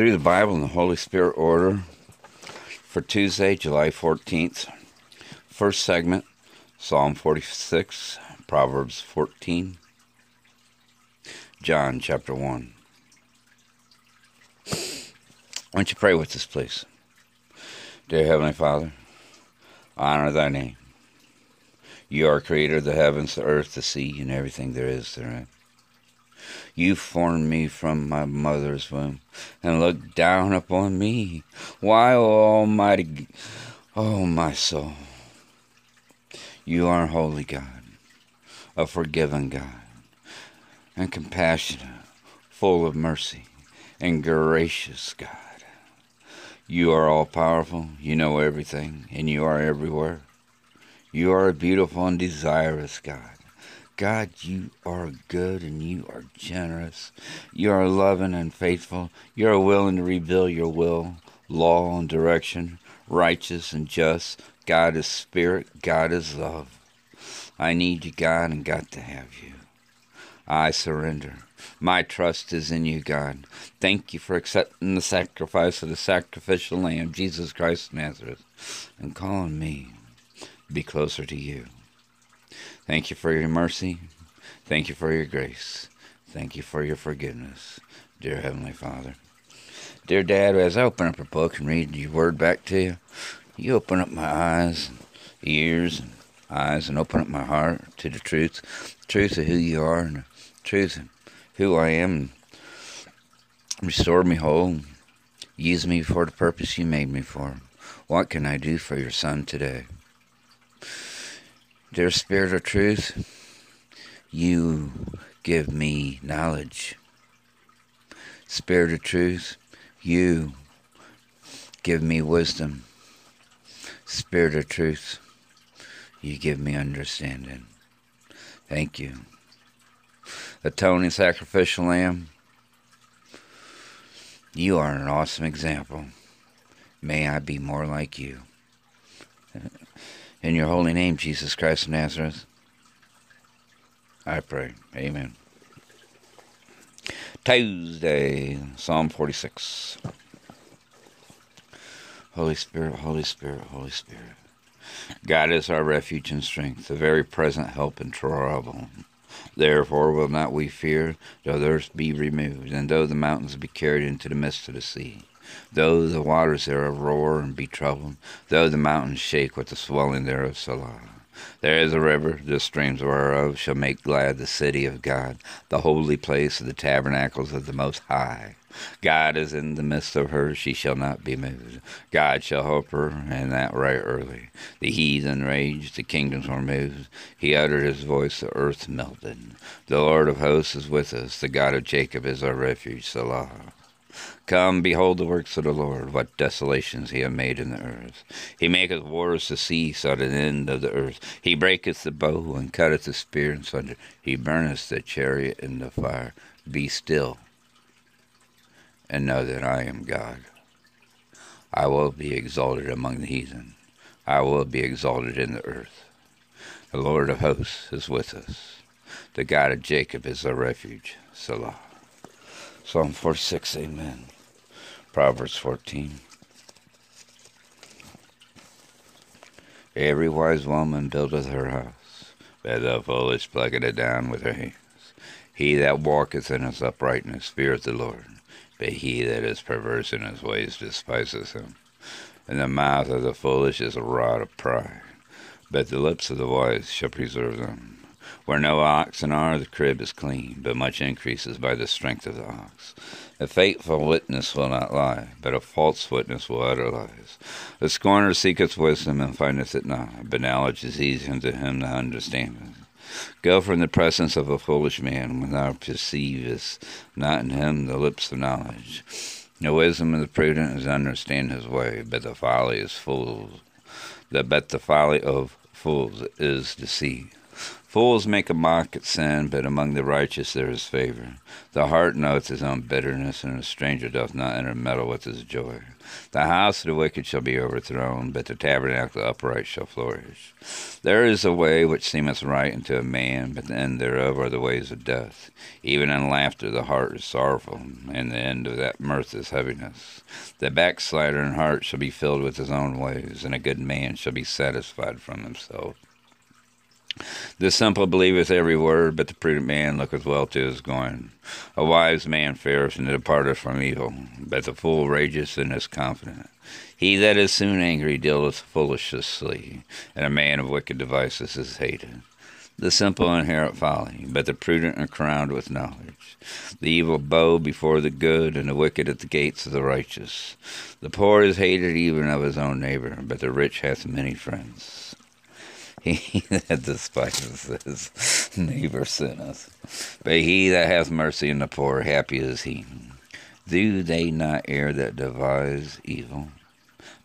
through the Bible and the Holy Spirit order for Tuesday, July 14th. First segment Psalm 46, Proverbs 14, John chapter 1. Why don't you pray with us, please? Dear Heavenly Father, honor thy name. You are creator of the heavens, the earth, the sea, and everything there is therein. You formed me from my mother's womb and looked down upon me. Why, O Almighty, oh my soul, you are holy God, a forgiving God, and compassionate, full of mercy, and gracious God. You are all powerful, you know everything, and you are everywhere. You are a beautiful and desirous God. God, you are good and you are generous. You are loving and faithful. You are willing to reveal your will, law, and direction, righteous and just. God is spirit. God is love. I need you, God, and got to have you. I surrender. My trust is in you, God. Thank you for accepting the sacrifice of the sacrificial lamb, Jesus Christ of Nazareth, and calling me to be closer to you. Thank you for your mercy. Thank you for your grace. Thank you for your forgiveness, dear Heavenly Father. Dear Dad, as I open up a book and read your word back to you, you open up my eyes, and ears, and eyes, and open up my heart to the truth, the truth of who you are, and the truth of who I am. And restore me whole. Use me for the purpose you made me for. What can I do for your son today? Dear Spirit of Truth, you give me knowledge. Spirit of Truth, you give me wisdom. Spirit of Truth, you give me understanding. Thank you. Atoning sacrificial lamb, you are an awesome example. May I be more like you. In your holy name, Jesus Christ of Nazareth, I pray. Amen. Tuesday, Psalm 46. Holy Spirit, Holy Spirit, Holy Spirit. God is our refuge and strength, the very present help in trouble. Therefore will not we fear, though the earth be removed, and though the mountains be carried into the midst of the sea Though the waters thereof roar and be troubled, though the mountains shake with the swelling thereof, Selah. There is a river, the streams whereof shall make glad the city of God, the holy place of the tabernacles of the Most High. God is in the midst of her, she shall not be moved. God shall help her, and that right early. The heathen raged, the kingdoms were moved. He uttered his voice, the earth melted. The Lord of hosts is with us, the God of Jacob is our refuge, Selah. Come, behold the works of the Lord, what desolations he hath made in the earth. He maketh wars to cease at an end of the earth. He breaketh the bow and cutteth the spear in sunder. He burneth the chariot in the fire. Be still, and know that I am God. I will be exalted among the heathen. I will be exalted in the earth. The Lord of hosts is with us. The God of Jacob is our refuge. Selah. Psalm 46, Amen. Proverbs 14. Every wise woman buildeth her house, but the foolish plucketh it down with her hands. He that walketh in his uprightness feareth the Lord, but he that is perverse in his ways despiseth him. And the mouth of the foolish is a rod of pride, but the lips of the wise shall preserve them. Where no oxen are, the crib is clean, but much increases by the strength of the ox. A faithful witness will not lie, but a false witness will utter lies. A scorner seeketh wisdom and findeth it not, but knowledge is easy unto him that understandeth. Go from the presence of a foolish man when thou perceivest not in him the lips of knowledge. The wisdom of the prudent is understand his way, but the folly is fools. The but the folly of fools is deceit. Fools make a mock at sin, but among the righteous there is favor. The heart knoweth his own bitterness, and a stranger doth not intermeddle with his joy. The house of the wicked shall be overthrown, but the tabernacle of the upright shall flourish. There is a way which seemeth right unto a man, but the end thereof are the ways of death. Even in laughter the heart is sorrowful, and the end of that mirth is heaviness. The backslider in heart shall be filled with his own ways, and a good man shall be satisfied from himself. The simple believeth every word, but the prudent man looketh well to his going. A wise man fareth and departeth from evil, but the fool rageth and is confident. He that is soon angry dealeth foolishly, and a man of wicked devices is hated. The simple inherit folly, but the prudent are crowned with knowledge. The evil bow before the good, and the wicked at the gates of the righteous. The poor is hated even of his own neighbor, but the rich hath many friends. He that despises his neighbor sinneth, but he that hath mercy on the poor, happy is he. Do they not err that devise evil?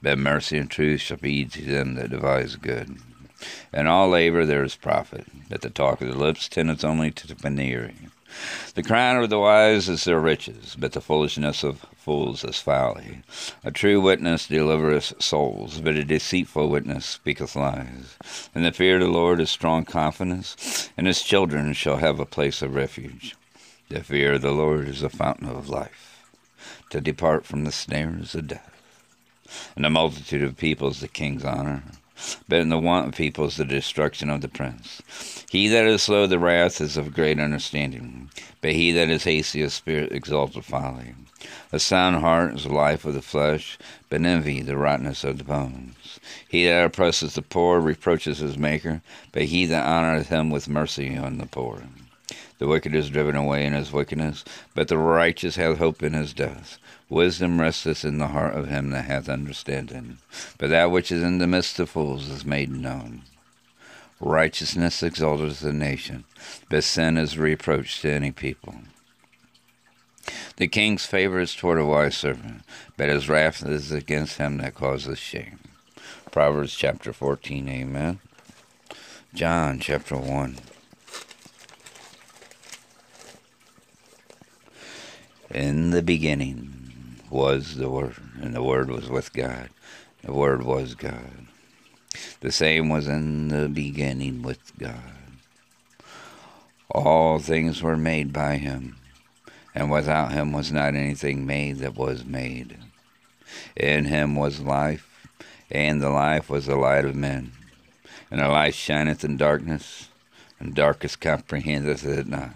But mercy and truth shall be to them that devise good. In all labor there is profit, but the talk of the lips tendeth only to the penury. The crown of the wise is their riches, but the foolishness of fools is folly. A true witness delivereth souls, but a deceitful witness speaketh lies. And the fear of the Lord is strong confidence, and his children shall have a place of refuge. The fear of the Lord is a fountain of life, to depart from the snares of death. And the multitude of peoples the king's honor, but in the want of people is the destruction of the prince. He that is slow to wrath is of great understanding, but he that is hasty of spirit exalteth folly. A sound heart is the life of the flesh, but envy the rottenness of the bones. He that oppresseth the poor reproaches his maker, but he that honoureth him with mercy on the poor. The wicked is driven away in his wickedness, but the righteous hath hope in his death. Wisdom resteth in the heart of him that hath understanding, but that which is in the midst of fools is made known. Righteousness exalteth a nation, but sin is reproach to any people. The king's favor is toward a wise servant, but his wrath is against him that causeth shame. Proverbs chapter 14, amen. John chapter 1. In the beginning was the Word, and the Word was with God. The Word was God. The same was in the beginning with God. All things were made by him, and without him was not anything made that was made. In him was life, and the life was the light of men. And the light shineth in darkness, and darkness comprehendeth it not.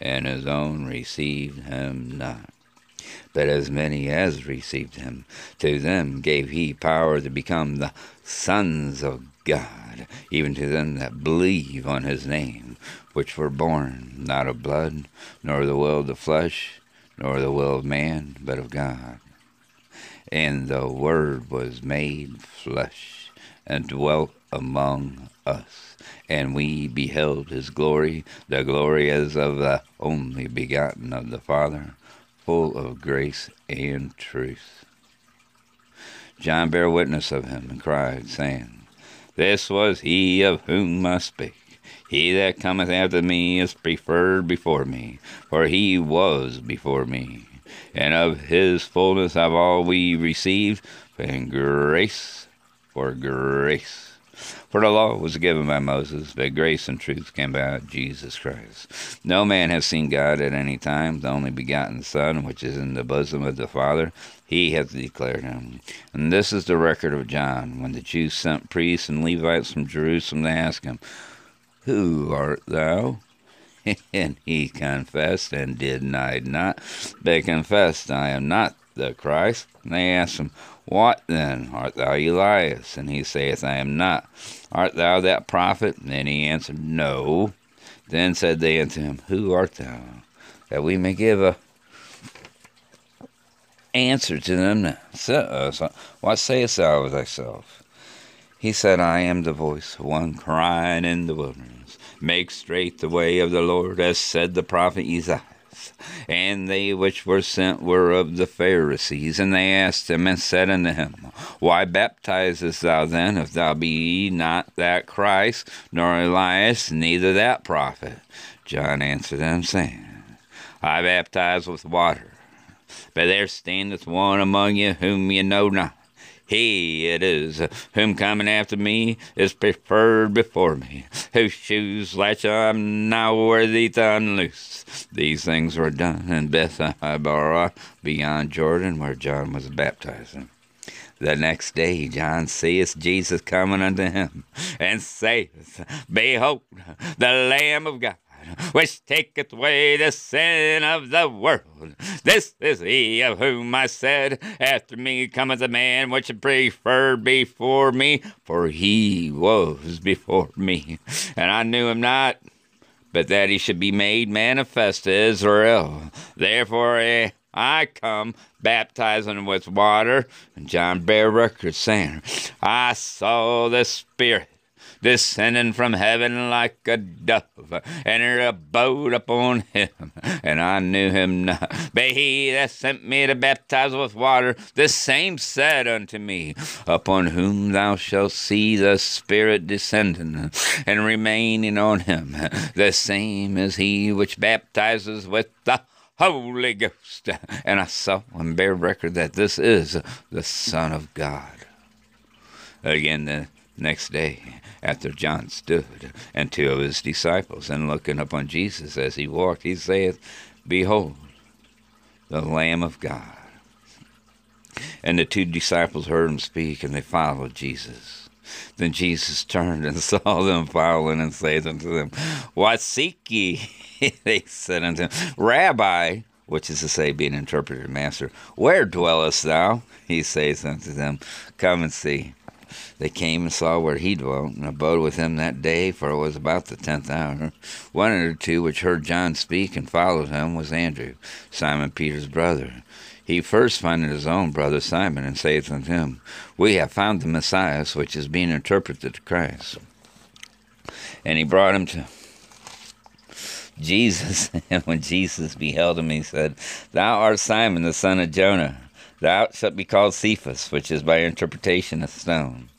and his own received him not. But as many as received him, to them gave he power to become the sons of God, even to them that believe on his name, which were born not of blood, nor the will of the flesh, nor the will of man, but of God. And the Word was made flesh, and dwelt among us. And we beheld his glory, the glory as of the only begotten of the Father, full of grace and truth. John bare witness of him and cried, saying, This was he of whom I speak. He that cometh after me is preferred before me, for he was before me. And of his fullness have all we received, and grace for grace. For the law was given by Moses, but grace and truth came by Jesus Christ. No man has seen God at any time, the only begotten Son, which is in the bosom of the Father, he hath declared him. And this is the record of John, when the Jews sent priests and Levites from Jerusalem to ask him, Who art thou? and he confessed and denied not, but confessed, I am not the Christ? And they asked him, What then? Art thou Elias? And he saith, I am not. Art thou that prophet? And then he answered, No. Then said they unto him, Who art thou? That we may give a answer to them. What sayest thou of thyself? He said, I am the voice of one crying in the wilderness. Make straight the way of the Lord, as said the prophet Isaiah. And they which were sent were of the Pharisees. And they asked him and said unto him, Why baptizest thou then, if thou be not that Christ, nor Elias, neither that prophet? John answered them, saying, I baptize with water, but there standeth one among you whom ye know not he it is whom coming after me is preferred before me, whose shoes latch I'm now worthy to unloose. These things were done in Bethabara beyond Jordan, where John was baptizing. The next day John seeth Jesus coming unto him, and saith, Behold, the Lamb of God which taketh away the sin of the world. This is he of whom I said, After me cometh a man which preferred before me, for he was before me. And I knew him not, but that he should be made manifest to Israel. Therefore, eh, I come baptizing with water. And John bare record saying, I saw the Spirit descending from heaven like a dove, and it abode upon him, and I knew him not. But he that sent me to baptize with water, the same said unto me, Upon whom thou shalt see the Spirit descending and remaining on him, the same is he which baptizes with the Holy Ghost. And I saw and bear record that this is the Son of God. Again, the next day, after John stood, and two of his disciples, and looking upon Jesus as he walked, he saith, Behold, the Lamb of God. And the two disciples heard him speak, and they followed Jesus. Then Jesus turned and saw them following, and saith unto them, What seek ye? they said unto him, Rabbi, which is to say, being interpreted, Master, where dwellest thou? He saith unto them, Come and see. They came and saw where he dwelt, and abode with him that day, for it was about the tenth hour. One of the two which heard John speak and followed him was Andrew, Simon Peter's brother. He first findeth his own brother Simon, and saith unto him, We have found the Messiah, which is being interpreted to Christ. And he brought him to Jesus, and when Jesus beheld him, he said, Thou art Simon, the son of Jonah. Thou shalt be called Cephas, which is by interpretation a stone.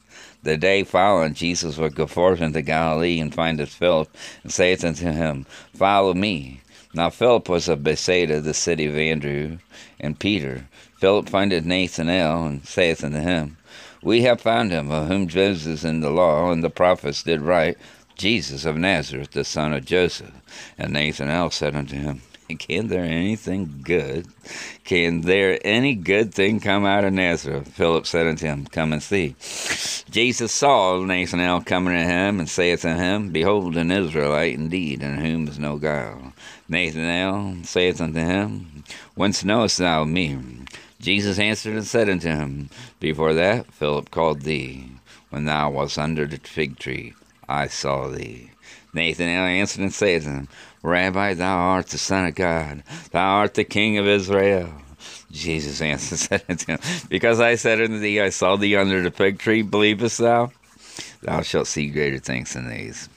The day following, Jesus would go forth into Galilee and findeth Philip, and saith unto him, Follow me. Now Philip was of Bethsaida, the city of Andrew and Peter. Philip findeth Nathanael, and saith unto him, We have found him, of whom Moses in the law and the prophets did write, Jesus of Nazareth, the son of Joseph. And Nathanael said unto him, Can there anything good? Can there any good thing come out of Nazareth? Philip said unto him, Come and see. Jesus saw Nathanael coming to him, and saith unto him, Behold, an Israelite indeed, in whom is no guile. Nathanael saith unto him, Whence knowest thou me? Jesus answered and said unto him, Before that Philip called thee, when thou wast under the fig tree, I saw thee. Nathanael answered and said to him, Rabbi, thou art the Son of God, thou art the King of Israel. Jesus answered said unto him, Because I said unto thee, I saw thee under the fig tree, believest thou? Thou shalt see greater things than these.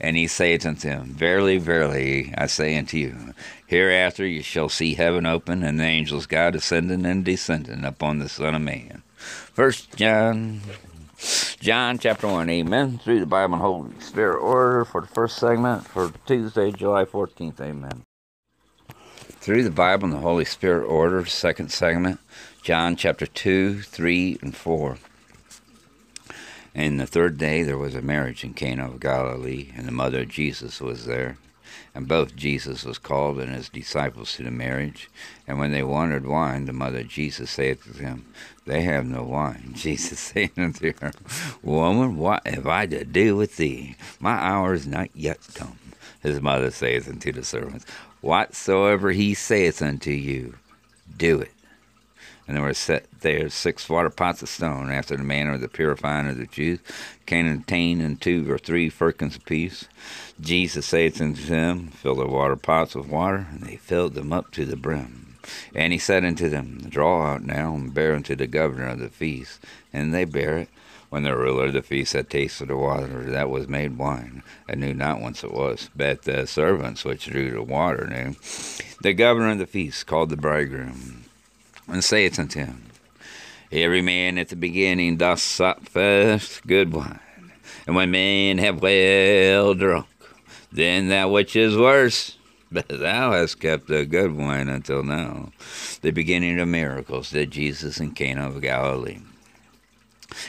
And he saith unto him, Verily, verily, I say unto you, hereafter you shall see heaven open, and the angels God ascending and descending upon the Son of Man. First John John chapter 1, amen. Through the Bible and Holy Spirit order for the first segment for Tuesday, July 14th, amen. Through the Bible and the Holy Spirit order, second segment, John chapter 2, 3, and 4. And the third day there was a marriage in Cana of Galilee, and the mother of Jesus was there. And both Jesus was called and his disciples to the marriage. And when they wanted wine, the mother of Jesus saith to them, They have no wine. Jesus saith unto her, Woman, what have I to do with thee? My hour is not yet come. His mother saith unto the servants, Whatsoever he saith unto you, do it. And there were set there six water pots of stone, after the manner of the purifying of the Jews, containing two or three firkins apiece. Jesus saith unto them, Fill the water pots with water, and they filled them up to the brim. And he said unto them, Draw out now, and bear unto the governor of the feast. And they bare it. When the ruler of the feast had tasted the water that was made wine, and knew not whence it was, but the servants which drew the water knew, the governor of the feast called the bridegroom and saith unto him, Every man at the beginning doth sup first good wine, and when men have well drunk, then that which is worse. But thou hast kept the good wine until now. The beginning of miracles did Jesus in Cana of Galilee.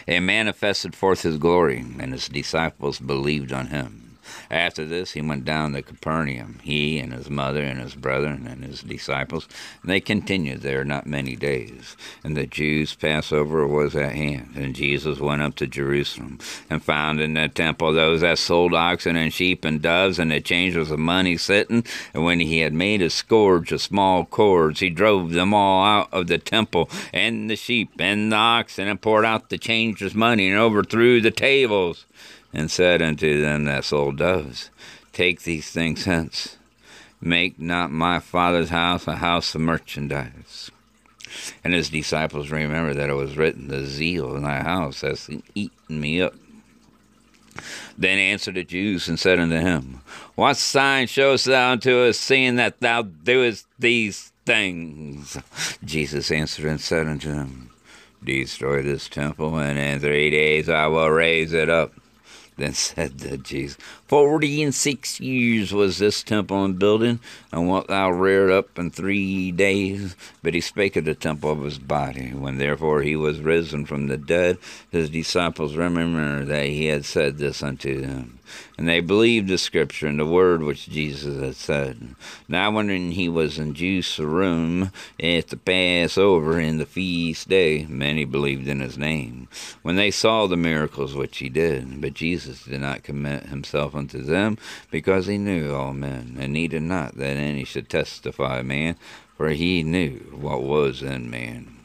And manifested forth his glory, and his disciples believed on him. After this, he went down to Capernaum, he and his mother and his brethren and his disciples. And they continued there not many days. And the Jews' Passover was at hand. And Jesus went up to Jerusalem, and found in the temple those that sold oxen and sheep and doves, and the changers of money sitting. And when he had made a scourge of small cords, he drove them all out of the temple, and the sheep and the oxen, and poured out the changers' money, and overthrew the tables and said unto them that sold doves, Take these things hence. Make not my father's house a house of merchandise. And his disciples remembered that it was written, The zeal of thy house hath eaten me up. Then answered the Jews and said unto him, What sign showest thou unto us, seeing that thou doest these things? Jesus answered and said unto them, Destroy this temple, and in three days I will raise it up. Then said the Jesus, Forty and six years was this temple in building, and what thou reared up in three days? But he spake of the temple of his body. When therefore he was risen from the dead, his disciples remembered that he had said this unto them. And they believed the scripture and the word which Jesus had said. Now when he was in Jerusalem at the Passover in the feast day, many believed in his name, when they saw the miracles which he did. But Jesus did not commit himself unto them, because he knew all men, and needed not that any should testify man, for he knew what was in man.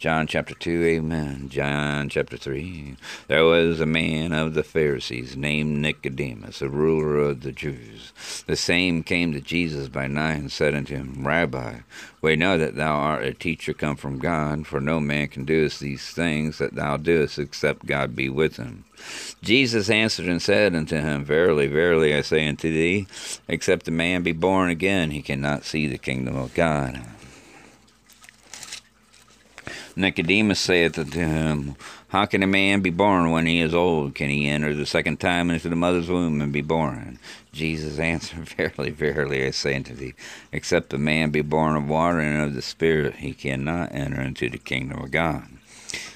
John chapter 2, amen. John chapter 3. There was a man of the Pharisees named Nicodemus, a ruler of the Jews. The same came to Jesus by night and said unto him, Rabbi, we know that thou art a teacher come from God, for no man can do these things that thou doest except God be with him. Jesus answered and said unto him, Verily, verily, I say unto thee, except a man be born again, he cannot see the kingdom of God. Nicodemus saith unto him, How can a man be born when he is old? Can he enter the second time into the mother's womb and be born? Jesus answered, Verily, verily, I say unto thee, except a man be born of water and of the Spirit, he cannot enter into the kingdom of God.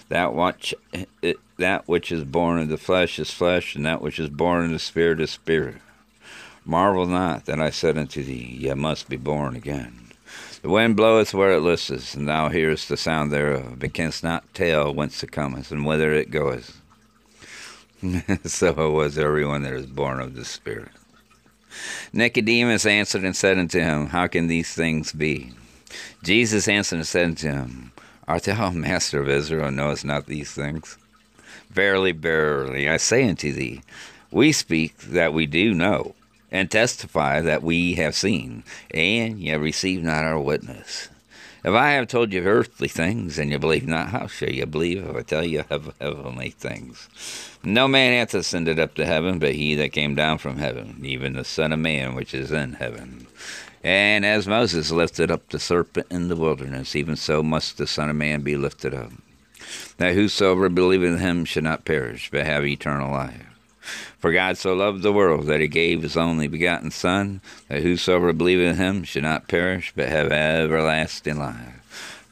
That which, eh, eh, that which is born of the flesh is flesh, and that which is born of the Spirit is spirit. Marvel not that I said unto thee, Ye must be born again. The wind bloweth where it listeth, and thou hearest the sound thereof, but canst not tell whence it cometh and whither it goeth. so it was everyone that is born of the Spirit. Nicodemus answered and said unto him, How can these things be? Jesus answered and said unto him, Art thou a master of Israel, and knowest not these things? Verily, verily, I say unto thee, we speak that we do know and testify that we have seen, and ye receive not our witness. If I have told you earthly things, and you believe not, how shall you believe if I tell you of heavenly things? No man hath ascended up to heaven, but he that came down from heaven, even the Son of Man which is in heaven. And as Moses lifted up the serpent in the wilderness, even so must the Son of Man be lifted up, that whosoever believeth in him should not perish, but have eternal life. For God so loved the world that he gave his only begotten Son, that whosoever believeth in him should not perish, but have everlasting life.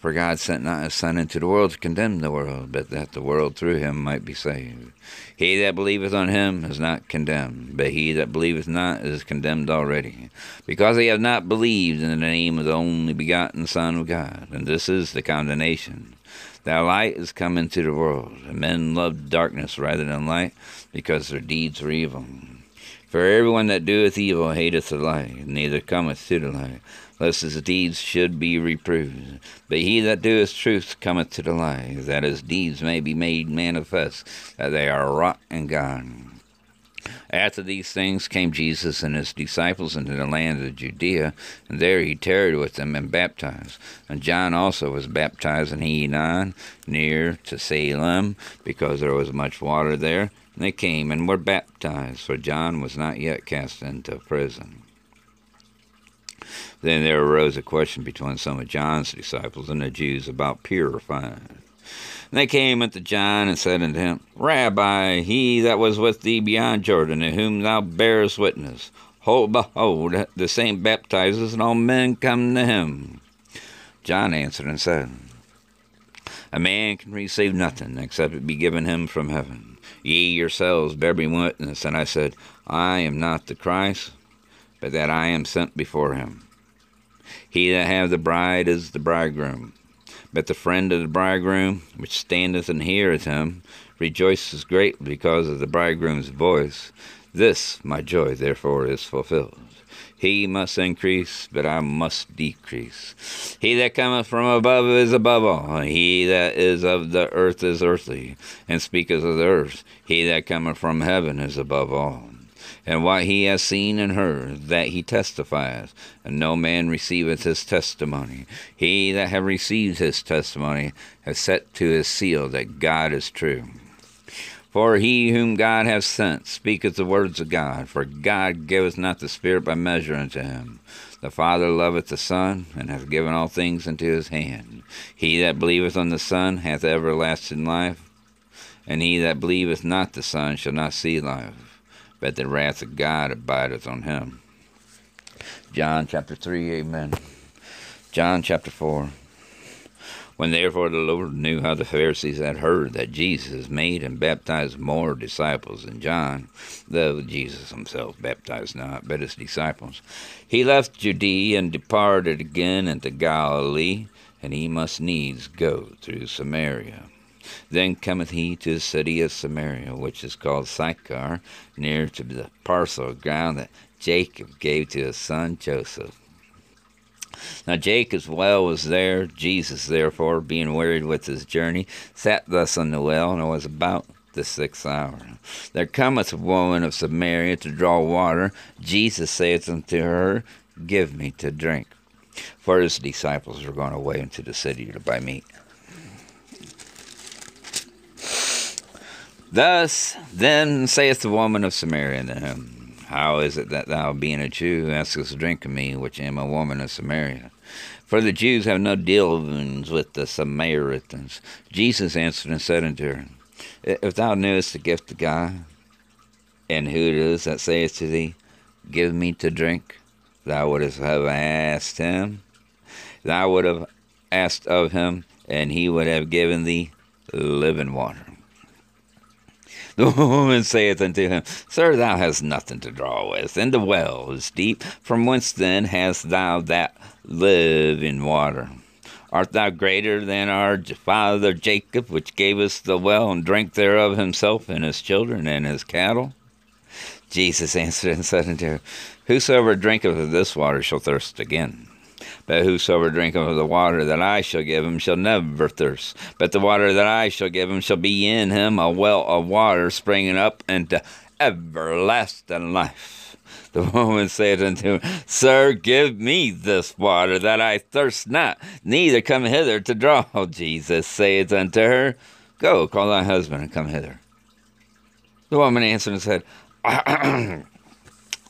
For God sent not his Son into the world to condemn the world, but that the world through him might be saved. He that believeth on him is not condemned, but he that believeth not is condemned already, because he hath not believed in the name of the only begotten Son of God. And this is the condemnation. That light is come into the world, and men loved darkness rather than light, because their deeds were evil. For everyone that doeth evil hateth the light, neither cometh to the light, lest his deeds should be reproved. But he that doeth truth cometh to the light, that his deeds may be made manifest, that they are wrought in God. After these things came Jesus and his disciples into the land of Judea, and there he tarried with them and baptized. And John also was baptized in Aenon, near to Salim, because there was much water there. And they came and were baptized, for John was not yet cast into prison. Then there arose a question between some of John's disciples and the Jews about purifying. And they came unto John and said unto him, Rabbi, he that was with thee beyond Jordan, in whom thou bearest witness, hold, behold, the same baptizes, and all men come to him. John answered and said, A man can receive nothing except it be given him from heaven. Ye yourselves bear me witness. And I said, I am not the Christ, but that I am sent before him. He that hath the bride is the bridegroom. But the friend of the bridegroom, which standeth and heareth him, rejoices greatly because of the bridegroom's voice. This my joy therefore is fulfilled. He must increase, but I must decrease. He that cometh from above is above all. He that is of the earth is earthly, and speaketh of the earth. He that cometh from heaven is above all and what he has seen and heard, that he testifieth, and no man receiveth his testimony. He that hath received his testimony hath set to his seal that God is true. For he whom God hath sent speaketh the words of God, for God giveth not the Spirit by measure unto him. The Father loveth the Son, and hath given all things into his hand. He that believeth on the Son hath everlasting life, and he that believeth not the Son shall not see life but the wrath of God abideth on him. John chapter 3, amen. John chapter 4. When therefore the Lord knew how the Pharisees had heard that Jesus made and baptized more disciples than John, though Jesus himself baptized not, but his disciples, he left Judea and departed again into Galilee, and he must needs go through Samaria. Then cometh he to the city of Samaria, which is called Sychar, near to the parcel of ground that Jacob gave to his son Joseph. Now Jacob's well was there. Jesus, therefore, being wearied with his journey, sat thus on the well, and it was about the sixth hour. There cometh a woman of Samaria to draw water. Jesus saith unto her, Give me to drink. For his disciples were gone away into the city to buy meat. Thus then saith the woman of Samaria unto him, How is it that thou, being a Jew, askest drink of me, which am a woman of Samaria? For the Jews have no dealings with the Samaritans. Jesus answered and said unto her, If thou knewest the gift of God, and who it is that saith to thee, Give me to drink, thou wouldst have asked him, thou would have asked of him, and he would have given thee living water. The woman saith unto him, Sir, thou hast nothing to draw with, and the well is deep. From whence then hast thou that living water? Art thou greater than our father Jacob, which gave us the well, and drank thereof himself and his children and his cattle? Jesus answered and said unto her, Whosoever drinketh of this water shall thirst again. But whosoever drinketh of the water that I shall give him shall never thirst. But the water that I shall give him shall be in him a well of water springing up into everlasting life. The woman said unto him, Sir, give me this water, that I thirst not, neither come hither to draw. Jesus saith unto her, Go, call thy husband, and come hither. The woman answered and said, I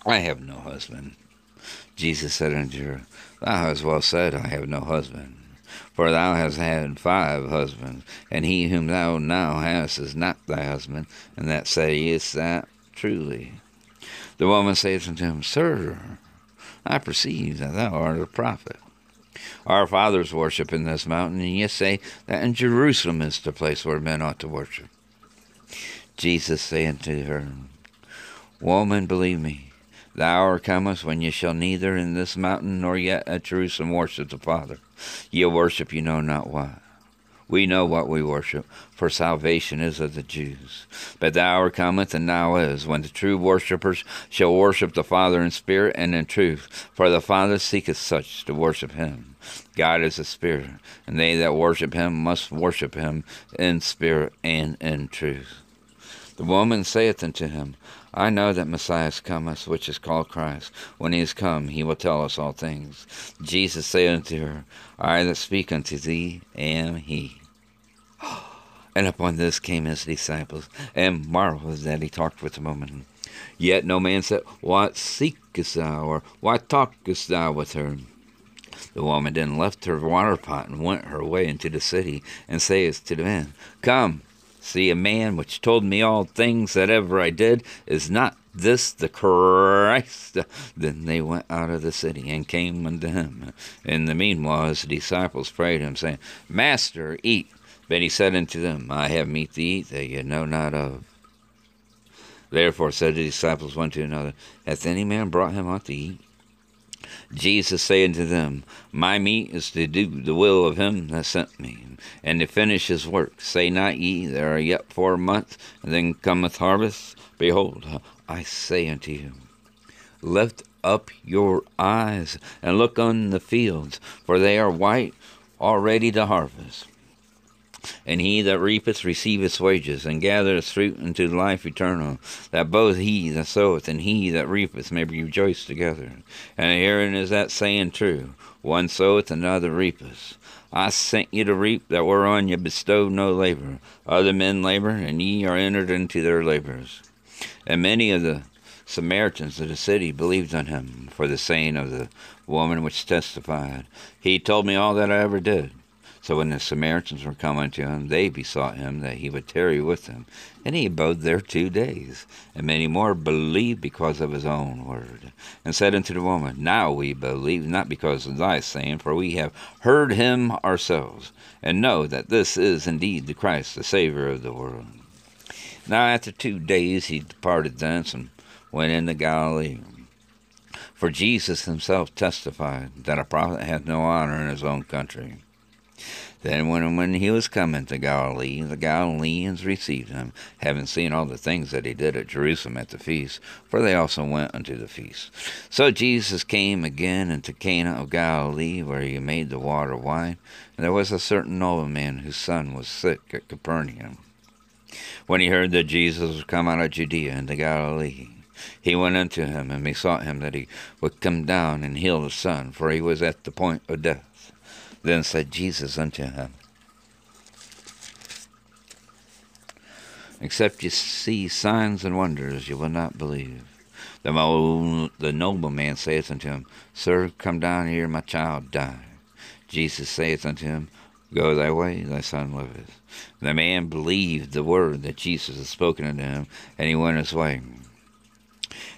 have no husband. Jesus said unto her, Thou hast well said, I have no husband. For thou hast had five husbands, and he whom thou now hast is not thy husband, and that sayest that truly. The woman saith unto him, Sir, I perceive that thou art a prophet. Our fathers worship in this mountain, and ye say that in Jerusalem is the place where men ought to worship. Jesus saith unto her, Woman, believe me, the hour cometh when ye shall neither in this mountain nor yet at Jerusalem worship the Father. Ye worship you know not what. We know what we worship, for salvation is of the Jews. But the hour cometh, and now is, when the true worshippers shall worship the Father in spirit and in truth, for the Father seeketh such to worship him. God is a spirit, and they that worship him must worship him in spirit and in truth. The woman saith unto him, I know that Messiah cometh, which is called Christ. When he is come, he will tell us all things. Jesus said unto her, I that speak unto thee am he. And upon this came his disciples, and marveled that he talked with the woman. Yet no man said, What seekest thou, or why talkest thou with her? The woman then left her water pot and went her way into the city, and saith to the men, Come, see a man which told me all things that ever I did. Is not this the Christ? Then they went out of the city and came unto him. In the meanwhile his disciples prayed him, saying, Master, eat. But he said unto them, I have meat to eat that ye know not of. Therefore said the disciples one to another, Hath any man brought him aught to eat? Jesus said unto them, My meat is to do the will of him that sent me, and to finish his work. Say not ye, There are yet four months, and then cometh harvest? Behold, I say unto you, Lift up your eyes, and look on the fields, for they are white already to harvest. And he that reapeth receiveth wages, and gathereth fruit unto life eternal, that both he that soweth and he that reapeth may rejoice together. And herein is that saying true One soweth, another reapeth. I sent you to reap that whereon ye bestowed no labor. Other men labor, and ye are entered into their labors. And many of the Samaritans of the city believed on him for the saying of the woman which testified, He told me all that I ever did. So when the Samaritans were come unto him, they besought him that he would tarry with them. And he abode there two days. And many more believed because of his own word. And said unto the woman, Now we believe, not because of thy saying, for we have heard him ourselves, and know that this is indeed the Christ, the Saviour of the world. Now after two days he departed thence and went into Galilee. For Jesus himself testified that a prophet hath no honor in his own country. Then, when, when he was coming to Galilee, the Galileans received him, having seen all the things that he did at Jerusalem at the feast, for they also went unto the feast. So Jesus came again into Cana of Galilee, where he made the water wine. And there was a certain nobleman whose son was sick at Capernaum. When he heard that Jesus was come out of Judea into Galilee, he went unto him and besought him that he would come down and heal his son, for he was at the point of death. Then said Jesus unto him, Except ye see signs and wonders, you will not believe. The, mo- the nobleman saith unto him, Sir, come down here, my child die. Jesus saith unto him, Go thy way, thy son liveth. The man believed the word that Jesus had spoken unto him, and he went his way.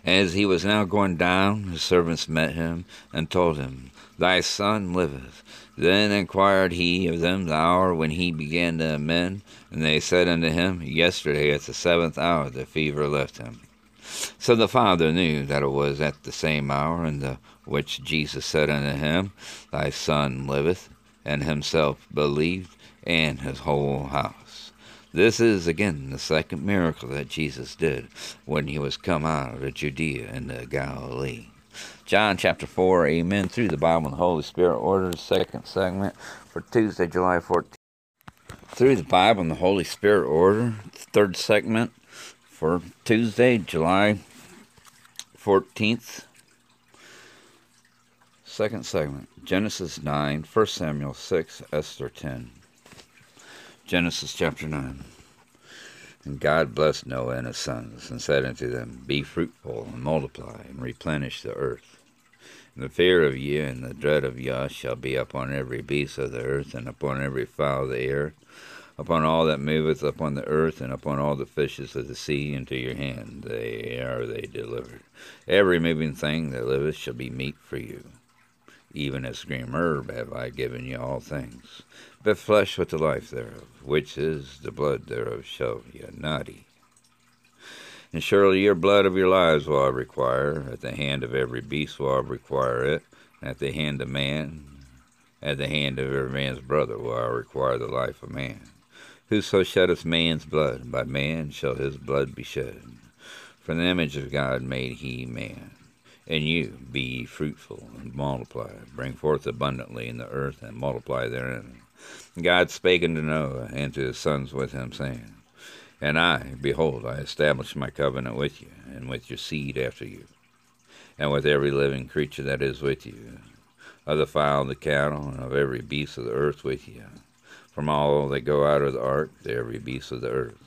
As he was now going down, his servants met him, and told him, Thy son liveth. Then inquired he of them the hour when he began to amend, and they said unto him, Yesterday at the seventh hour the fever left him. So the father knew that it was at the same hour in the which Jesus said unto him, Thy son liveth, and himself believed, and his whole house. This is again the second miracle that Jesus did when he was come out of Judea into Galilee. John chapter 4, Amen. Through the Bible and the Holy Spirit order, second segment for Tuesday, July 14th. Through the Bible and the Holy Spirit order, third segment for Tuesday, July 14th. Second segment Genesis 9, 1 Samuel 6, Esther 10. Genesis chapter 9. And God blessed Noah and his sons, and said unto them, Be fruitful, and multiply, and replenish the earth. The fear of you and the dread of Yah shall be upon every beast of the earth, and upon every fowl of the air, upon all that moveth upon the earth, and upon all the fishes of the sea into your hand. They are they delivered. Every moving thing that liveth shall be meat for you. Even as green herb have I given you all things but flesh with the life thereof, which is the blood thereof shall ye not eat. And surely your blood of your lives will I require, at the hand of every beast will I require it, at the hand of man, At the hand of every man's brother will I require the life of man. Whoso sheddeth man's blood, by man shall his blood be shed. For the image of God made he man. And you, be ye fruitful, and multiply, bring forth abundantly in the earth, and multiply therein. God spake unto Noah and to his sons with him, saying, And I, behold, I establish my covenant with you, and with your seed after you, and with every living creature that is with you, of the fowl, of the cattle, and of every beast of the earth with you, from all that go out of the ark to every beast of the earth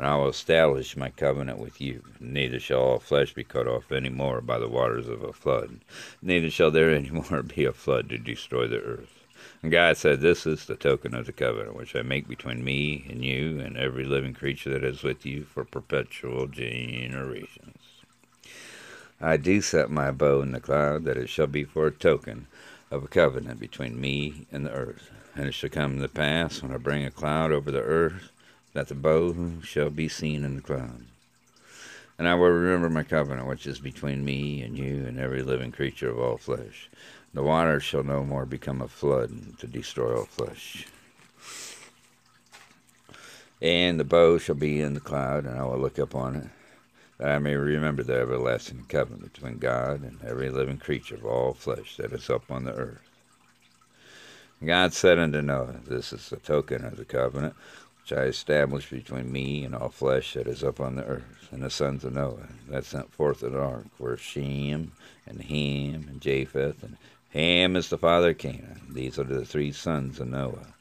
and I will establish my covenant with you. Neither shall all flesh be cut off any more by the waters of a flood, neither shall there any more be a flood to destroy the earth. And God said, This is the token of the covenant which I make between me and you and every living creature that is with you for perpetual generations. I do set my bow in the cloud, that it shall be for a token of a covenant between me and the earth. And it shall come to pass, when I bring a cloud over the earth, that the bow shall be seen in the cloud. And I will remember my covenant which is between me and you and every living creature of all flesh. The waters shall no more become a flood to destroy all flesh. And the bow shall be in the cloud, and I will look upon it, that I may remember the everlasting covenant between God and every living creature of all flesh that is up on the earth. God said unto Noah, This is the token of the covenant which I established between me and all flesh that is upon the earth, and the sons of Noah that sent forth the ark were Shem, and Ham, and Japheth, and Ham is the father of Canaan. These are the three sons of Noah.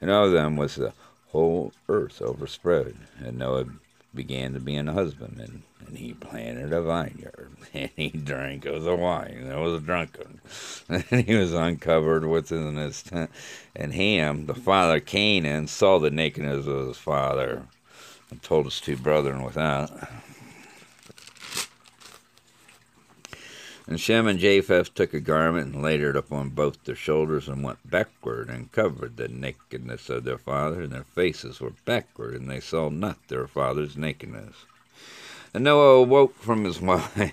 And of them was the whole earth overspread, and Noah began to be an husbandman, and he planted a vineyard, and he drank of the wine that was drunken, and he was uncovered within his tent. And Ham, the father of Canaan, saw the nakedness of his father, and told his two brethren without. And Shem and Japheth took a garment and laid it upon both their shoulders and went backward and covered the nakedness of their father, and their faces were backward, and they saw not their father's nakedness. And Noah awoke from his wine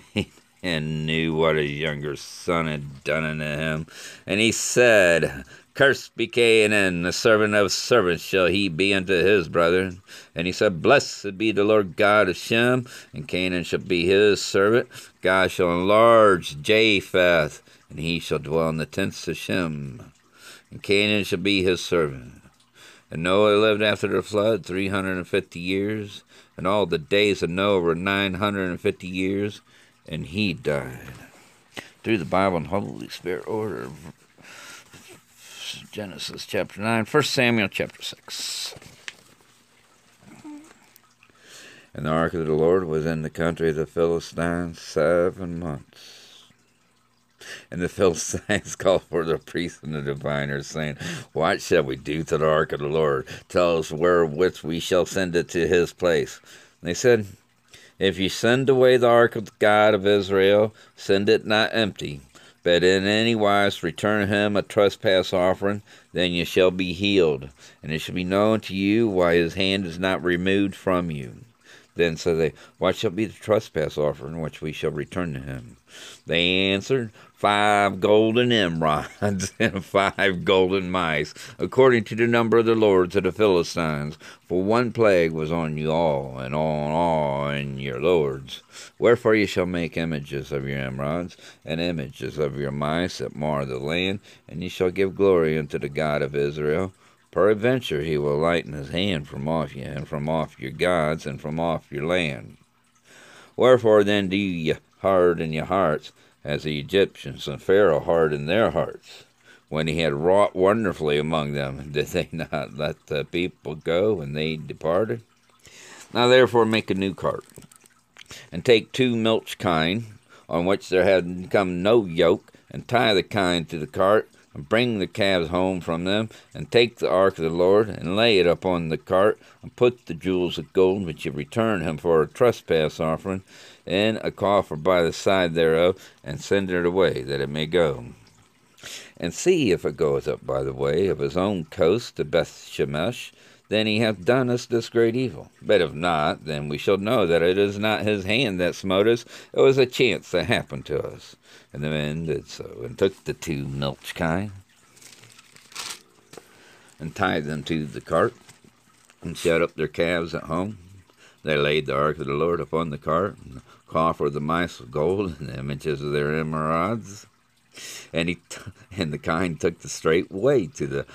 and knew what his younger son had done unto him. And he said, Cursed be Canaan, the servant of servants shall he be unto his brethren. And he said, Blessed be the Lord God of Shem, and Canaan shall be his servant. God shall enlarge Japheth, and he shall dwell in the tents of Shem. And Canaan shall be his servant. And Noah lived after the flood three hundred and fifty years, and all the days of Noah were nine hundred and fifty years, and he died. Through the Bible and Holy Spirit order Genesis chapter 9, 1 Samuel chapter 6. And the ark of the Lord was in the country of the Philistines seven months. And the Philistines called for the priests and the diviners, saying, What shall we do to the ark of the Lord? Tell us wherewith we shall send it to his place. And they said, If you send away the ark of the God of Israel, send it not empty but in any wise return him a trespass offering, then ye shall be healed, and it shall be known to you why his hand is not removed from you. Then said they, What shall be the trespass offering which we shall return to him? They answered, five golden emerods and five golden mice, according to the number of the lords of the Philistines. For one plague was on you all, and on all and your lords. Wherefore ye shall make images of your emerods, and images of your mice that mar the land, and ye shall give glory unto the God of Israel. Peradventure he will lighten his hand from off you, and from off your gods, and from off your land. Wherefore then do ye harden your hearts, as the Egyptians and Pharaoh hardened their hearts. When he had wrought wonderfully among them, did they not let the people go, and they departed? Now therefore make a new cart, and take two milch kine, on which there had come no yoke, and tie the kine to the cart, and bring the calves home from them, and take the ark of the Lord, and lay it upon the cart, and put the jewels of gold which you return him for a trespass offering, in a coffer by the side thereof, and send it away, that it may go. And see if it goeth up by the way of his own coast to Beth Shemesh, then he hath done us this great evil. But if not, then we shall know that it is not his hand that smote us, it was a chance that happened to us. And the men did so, and took the two milch kine, and tied them to the cart, and shut up their calves at home. They laid the ark of the Lord upon the cart, and the coffer of the mice of gold, and the images of their emeralds. And he t- and the kine took the straight way to the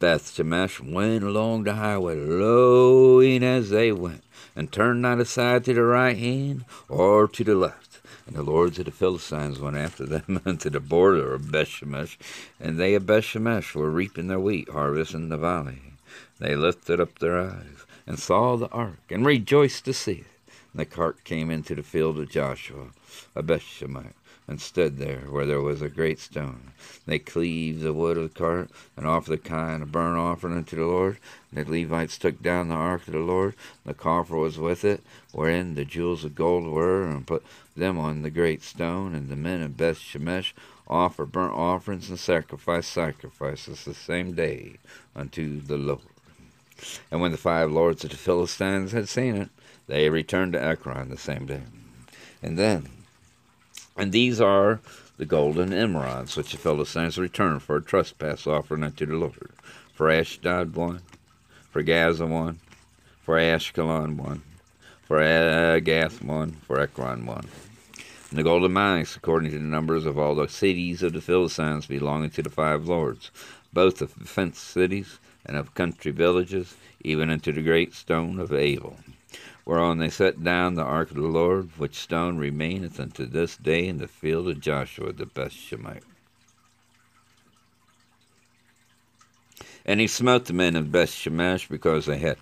Beth Shemesh, went along the highway, lowing as they went, and turned not aside to the right hand or to the left. And the lords of the Philistines went after them unto the border of Bethshemesh, and they of Bethshemesh were reaping their wheat harvest in the valley. They lifted up their eyes and saw the ark, and rejoiced to see it. And the cart came into the field of Joshua, a Bethshemesh, and stood there where there was a great stone. They cleaved the wood of the cart and offered the kine of burnt offering unto the Lord. And the Levites took down the ark of the Lord, the coffer was with it, wherein the jewels of gold were, and put them on the great stone. And the men of Beth Shemesh offered burnt offerings and sacrificed sacrifices the same day unto the Lord. And when the five lords of the Philistines had seen it, they returned to Ekron the same day. And then and these are the golden emeralds which the Philistines returned for a trespass offering unto the Lord. For Ashdod one, for Gaza one, for Ashkelon one, for Gath one, for Ekron one. And the golden mice, according to the numbers of all the cities of the Philistines belonging to the five lords, both of fenced cities and of country villages, even unto the great stone of Abel whereon they set down the ark of the Lord, which stone remaineth unto this day in the field of Joshua the Bethshemite. And he smote the men of Bethshemesh because they had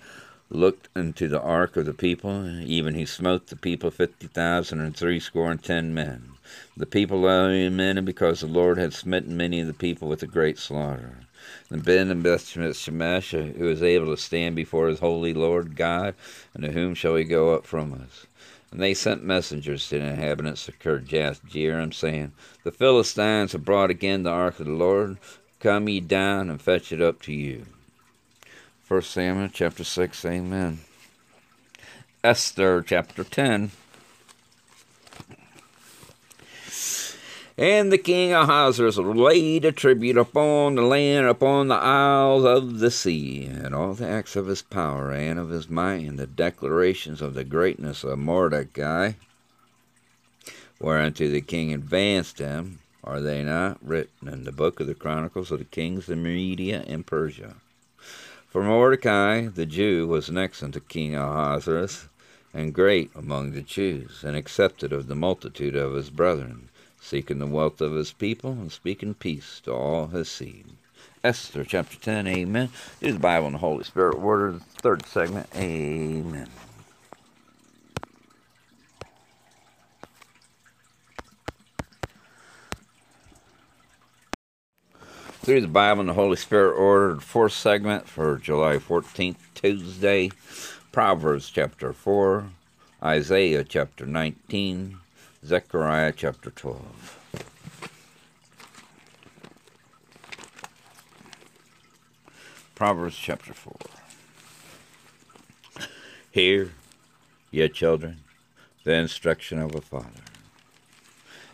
looked into the ark of the people. Even he smote the people fifty thousand and threescore and ten men. The people lay men because the Lord had smitten many of the people with a great slaughter. And Ben and Shemesh, who is able to stand before his holy Lord God, and to whom shall we go up from us? And they sent messengers to the inhabitants of Kirjath Jearim, saying, The Philistines have brought again the ark of the Lord. Come ye down and fetch it up to you. First Samuel chapter six, Amen. Esther chapter ten. And the king Ahasuerus laid a tribute upon the land, upon the isles of the sea, and all the acts of his power and of his might, and the declarations of the greatness of Mordecai, whereunto the king advanced him, are they not written in the book of the Chronicles of the kings of Media and Persia? For Mordecai the Jew was next unto King Ahasuerus, and great among the Jews, and accepted of the multitude of his brethren seeking the wealth of his people and speaking peace to all his seed. Esther chapter 10, amen. This is the Bible and the Holy Spirit word, third segment, amen. Through the Bible and the Holy Spirit ordered fourth segment for July 14th, Tuesday, Proverbs chapter 4, Isaiah chapter 19, Zechariah chapter 12. Proverbs chapter 4. Hear, ye children, the instruction of a father,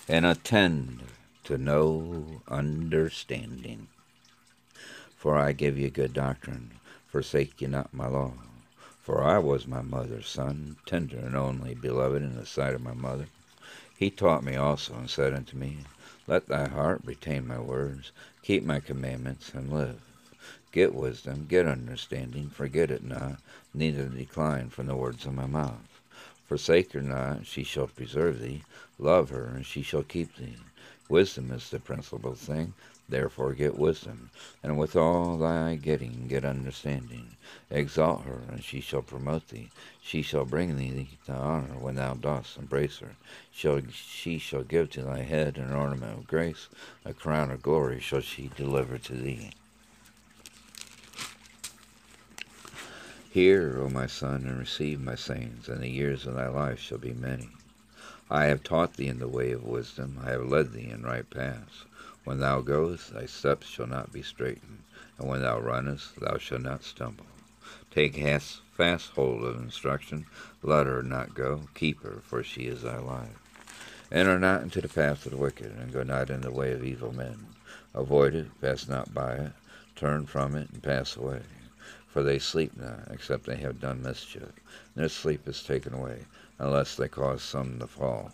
and attend to no understanding. For I give you good doctrine, forsake ye not my law. For I was my mother's son, tender and only beloved in the sight of my mother. He taught me also, and said unto me, Let thy heart retain my words, keep my commandments, and live. Get wisdom, get understanding, forget it not, neither decline from the words of my mouth. Forsake her not, she shall preserve thee. Love her, and she shall keep thee. Wisdom is the principal thing, Therefore get wisdom, and with all thy getting get understanding. Exalt her, and she shall promote thee. She shall bring thee to honor when thou dost embrace her. Shall, she shall give to thy head an ornament of grace, a crown of glory shall she deliver to thee. Hear, O my son, and receive my sayings, and the years of thy life shall be many. I have taught thee in the way of wisdom, I have led thee in right paths. When thou goest, thy steps shall not be straitened, and when thou runnest, thou shalt not stumble. Take fast hold of instruction, let her not go, keep her, for she is thy life. Enter not into the path of the wicked, and go not in the way of evil men. Avoid it, pass not by it, turn from it and pass away. For they sleep not, except they have done mischief. Their sleep is taken away, unless they cause some to fall.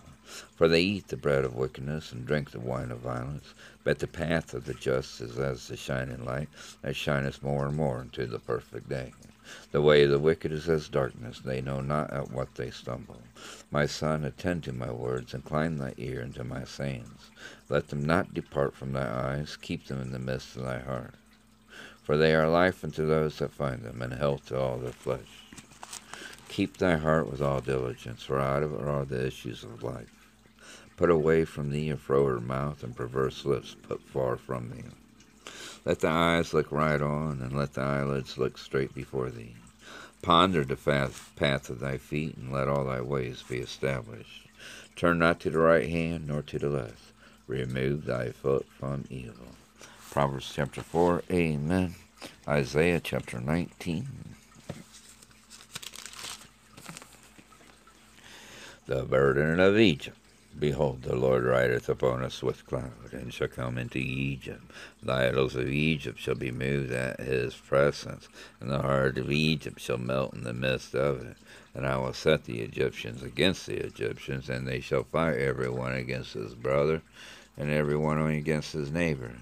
For they eat the bread of wickedness and drink the wine of violence. But the path of the just is as the shining light that shineth more and more unto the perfect day. The way of the wicked is as darkness, they know not at what they stumble. My son, attend to my words, incline thy ear unto my sayings. Let them not depart from thy eyes, keep them in the midst of thy heart. For they are life unto those that find them, and health to all their flesh. Keep thy heart with all diligence, for out of it are the issues of life. Put away from thee a froward mouth, and perverse lips put far from thee. Let the eyes look right on, and let the eyelids look straight before thee. Ponder the path of thy feet, and let all thy ways be established. Turn not to the right hand, nor to the left. Remove thy foot from evil. Proverbs chapter 4, Amen. Isaiah chapter 19. The burden of Egypt. Behold, the Lord rideth upon a swift cloud, and shall come into Egypt. The idols of Egypt shall be moved at his presence, and the heart of Egypt shall melt in the midst of it. And I will set the Egyptians against the Egyptians, and they shall fight every one against his brother, and every one against his neighbor,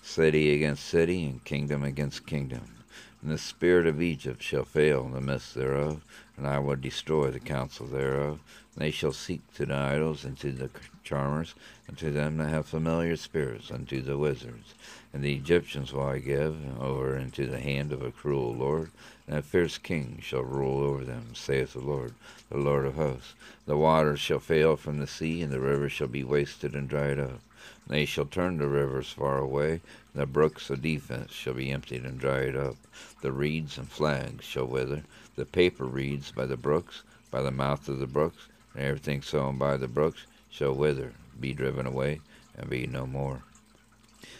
city against city, and kingdom against kingdom. And the spirit of Egypt shall fail in the midst thereof, and I will destroy the counsel thereof they shall seek to the idols, and to the charmers, and to them that have familiar spirits, and to the wizards. And the Egyptians will I give over into the hand of a cruel lord, and a fierce king shall rule over them, saith the Lord, the Lord of hosts. The waters shall fail from the sea, and the rivers shall be wasted and dried up. They shall turn the rivers far away, and the brooks of defense shall be emptied and dried up. The reeds and flags shall wither, the paper reeds by the brooks, by the mouth of the brooks, and everything sown by the brooks shall wither, be driven away, and be no more.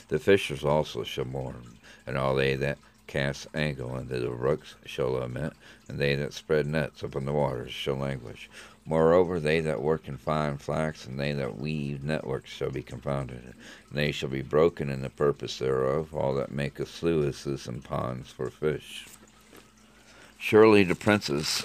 The fishers also shall mourn, and all they that cast angle into the brooks shall lament, and they that spread nets upon the waters shall languish. Moreover, they that work in fine flax, and they that weave networks shall be confounded, and they shall be broken in the purpose thereof, all that maketh sluices and ponds for fish. Surely the princes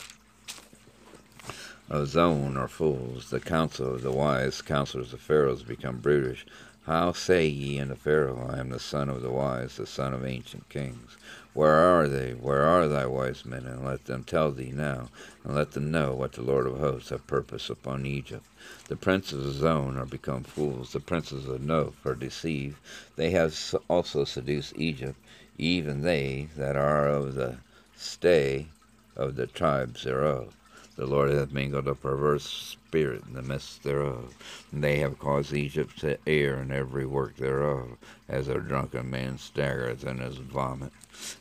of Zoan are fools. The counsel of the wise counselors of Pharaohs become brutish. How say ye unto Pharaoh, I am the son of the wise, the son of ancient kings? Where are they? Where are thy wise men? And let them tell thee now, and let them know what the Lord of hosts hath purposed upon Egypt. The princes of Zoan are become fools, the princes of Noph are deceived. They have also seduced Egypt, even they that are of the stay of the tribes thereof. The Lord hath mingled a perverse spirit in the midst thereof. And they have caused Egypt to err in every work thereof, as a drunken man staggereth in his vomit.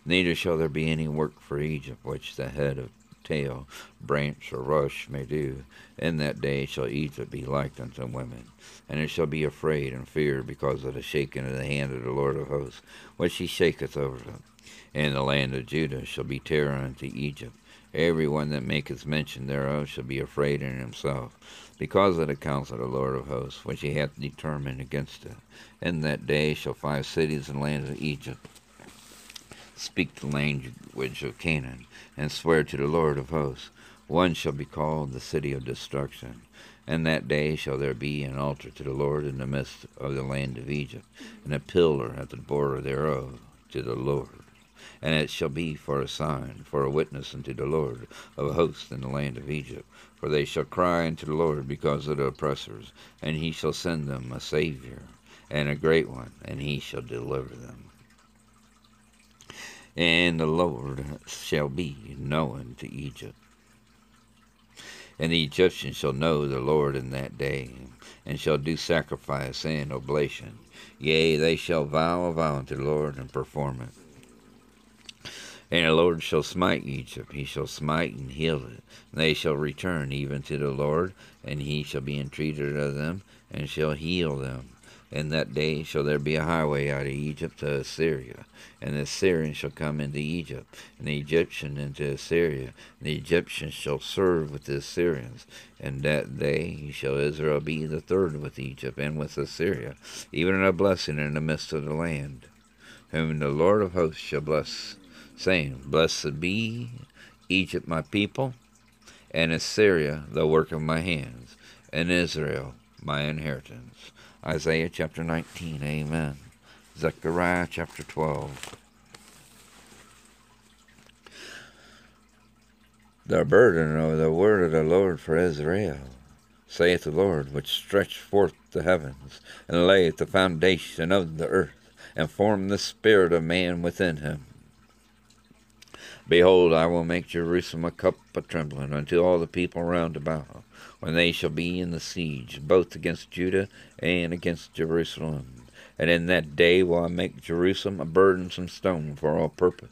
Neither shall there be any work for Egypt which the head of tail, branch, or rush may do. In that day shall Egypt be like unto women, and it shall be afraid and feared because of the shaking of the hand of the Lord of hosts, which he shaketh over them. And the land of Judah shall be terror unto Egypt, Every one that maketh mention thereof shall be afraid in himself, because of the counsel of the Lord of hosts, which he hath determined against it. In that day shall five cities and lands of Egypt speak the language of Canaan, and swear to the Lord of hosts. One shall be called the city of destruction. In that day shall there be an altar to the Lord in the midst of the land of Egypt, and a pillar at the border thereof to the Lord and it shall be for a sign, for a witness unto the Lord of hosts in the land of Egypt. For they shall cry unto the Lord because of the oppressors, and he shall send them a Saviour, and a great one, and he shall deliver them. And the Lord shall be known to Egypt. And the Egyptians shall know the Lord in that day, and shall do sacrifice and oblation. Yea, they shall vow a vow unto the Lord and perform it. And the Lord shall smite Egypt, he shall smite and heal it. They shall return even to the Lord, and he shall be entreated of them, and shall heal them. In that day shall there be a highway out of Egypt to Assyria, and the Assyrian shall come into Egypt, and the Egyptian into Assyria, and the Egyptians shall serve with the Assyrians. And that day shall Israel be the third with Egypt and with Assyria, even a blessing in the midst of the land. whom the Lord of hosts shall bless, saying, Blessed be Egypt my people, and Assyria the work of my hands, and Israel my inheritance. Isaiah chapter 19, amen. Zechariah chapter 12. The burden of the word of the Lord for Israel, saith the Lord, which stretched forth the heavens, and laid the foundation of the earth, and formed the spirit of man within him. Behold, I will make Jerusalem a cup of trembling unto all the people round about, when they shall be in the siege, both against Judah and against Jerusalem. And in that day will I make Jerusalem a burdensome stone for all purpose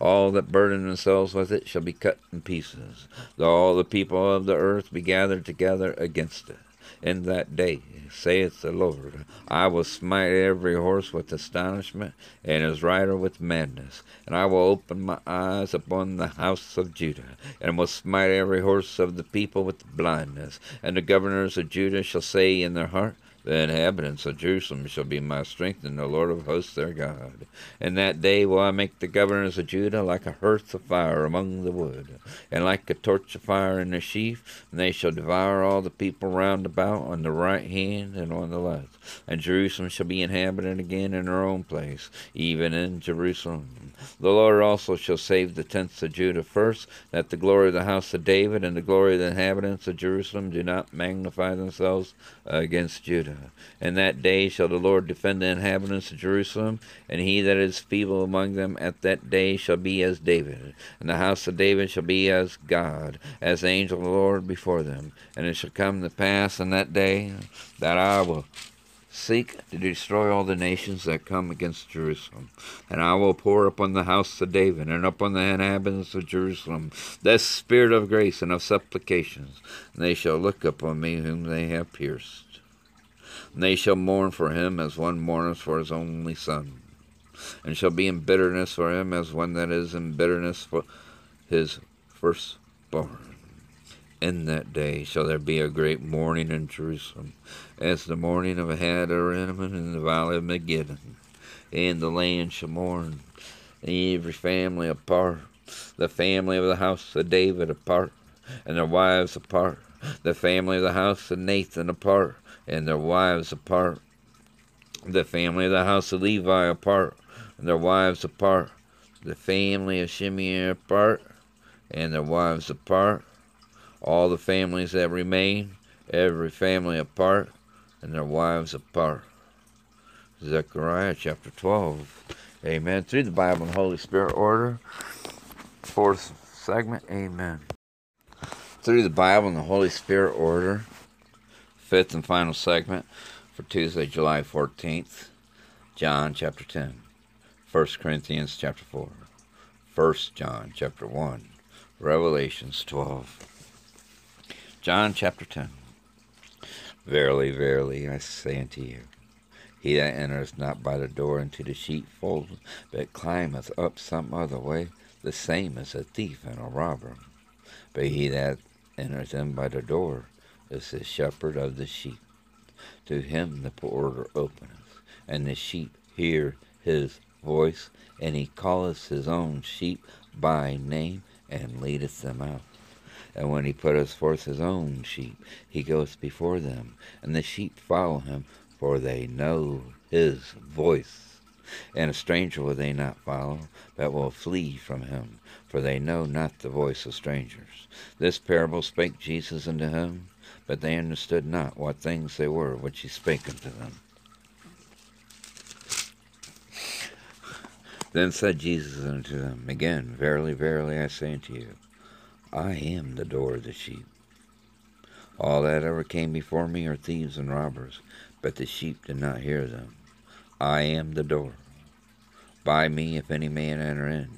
all that burden themselves with it shall be cut in pieces, though all the people of the earth be gathered together against it. In that day, saith the Lord, I will smite every horse with astonishment, and his rider with madness, and I will open my eyes upon the house of Judah, and will smite every horse of the people with blindness. And the governors of Judah shall say in their heart, the inhabitants of Jerusalem shall be my strength, and the Lord of hosts their God. In that day will I make the governors of Judah like a hearth of fire among the wood, and like a torch of fire in a sheaf, and they shall devour all the people round about on the right hand and on the left. And Jerusalem shall be inhabited again in her own place, even in Jerusalem. The Lord also shall save the tents of Judah first, that the glory of the house of David and the glory of the inhabitants of Jerusalem do not magnify themselves against Judah. In that day shall the Lord defend the inhabitants of Jerusalem, and he that is feeble among them at that day shall be as David, and the house of David shall be as God, as the angel of the Lord before them. And it shall come to pass in that day that I will seek to destroy all the nations that come against Jerusalem. And I will pour upon the house of David and upon the inhabitants of Jerusalem the spirit of grace and of supplications, and they shall look upon me whom they have pierced. And they shall mourn for him as one mourneth for his only son, and shall be in bitterness for him as one that is in bitterness for his firstborn. In that day shall there be a great mourning in Jerusalem, as the mourning of Hadadrimmon in the valley of Megiddon. And the land shall mourn, every family apart, the family of the house of David apart, and their wives apart, the family of the house of Nathan apart, and their wives apart. The family of the house of Levi apart, and their wives apart. The family of Shimeon apart, and their wives apart. All the families that remain, every family apart, and their wives apart. Zechariah chapter 12. Amen. Through the Bible and Holy Spirit order. Fourth segment. Amen. Through the Bible and the Holy Spirit order fifth and final segment for Tuesday, July 14th, John chapter 10, 1 Corinthians chapter 4, 1 John chapter 1, Revelations 12. John chapter 10. Verily, verily, I say unto you, he that entereth not by the door into the sheepfold, but climbeth up some other way, the same is a thief and a robber. But he that entereth in by the door, is the shepherd of the sheep. To him the porter openeth, and the sheep hear his voice, and he calleth his own sheep by name, and leadeth them out. And when he putteth forth his own sheep, he goeth before them, and the sheep follow him, for they know his voice. And a stranger will they not follow, but will flee from him, for they know not the voice of strangers. This parable spake Jesus unto him but they understood not what things they were which he spake unto them. Then said Jesus unto them again, Verily, verily, I say unto you, I am the door of the sheep. All that ever came before me are thieves and robbers, but the sheep did not hear them. I am the door. By me, if any man enter in,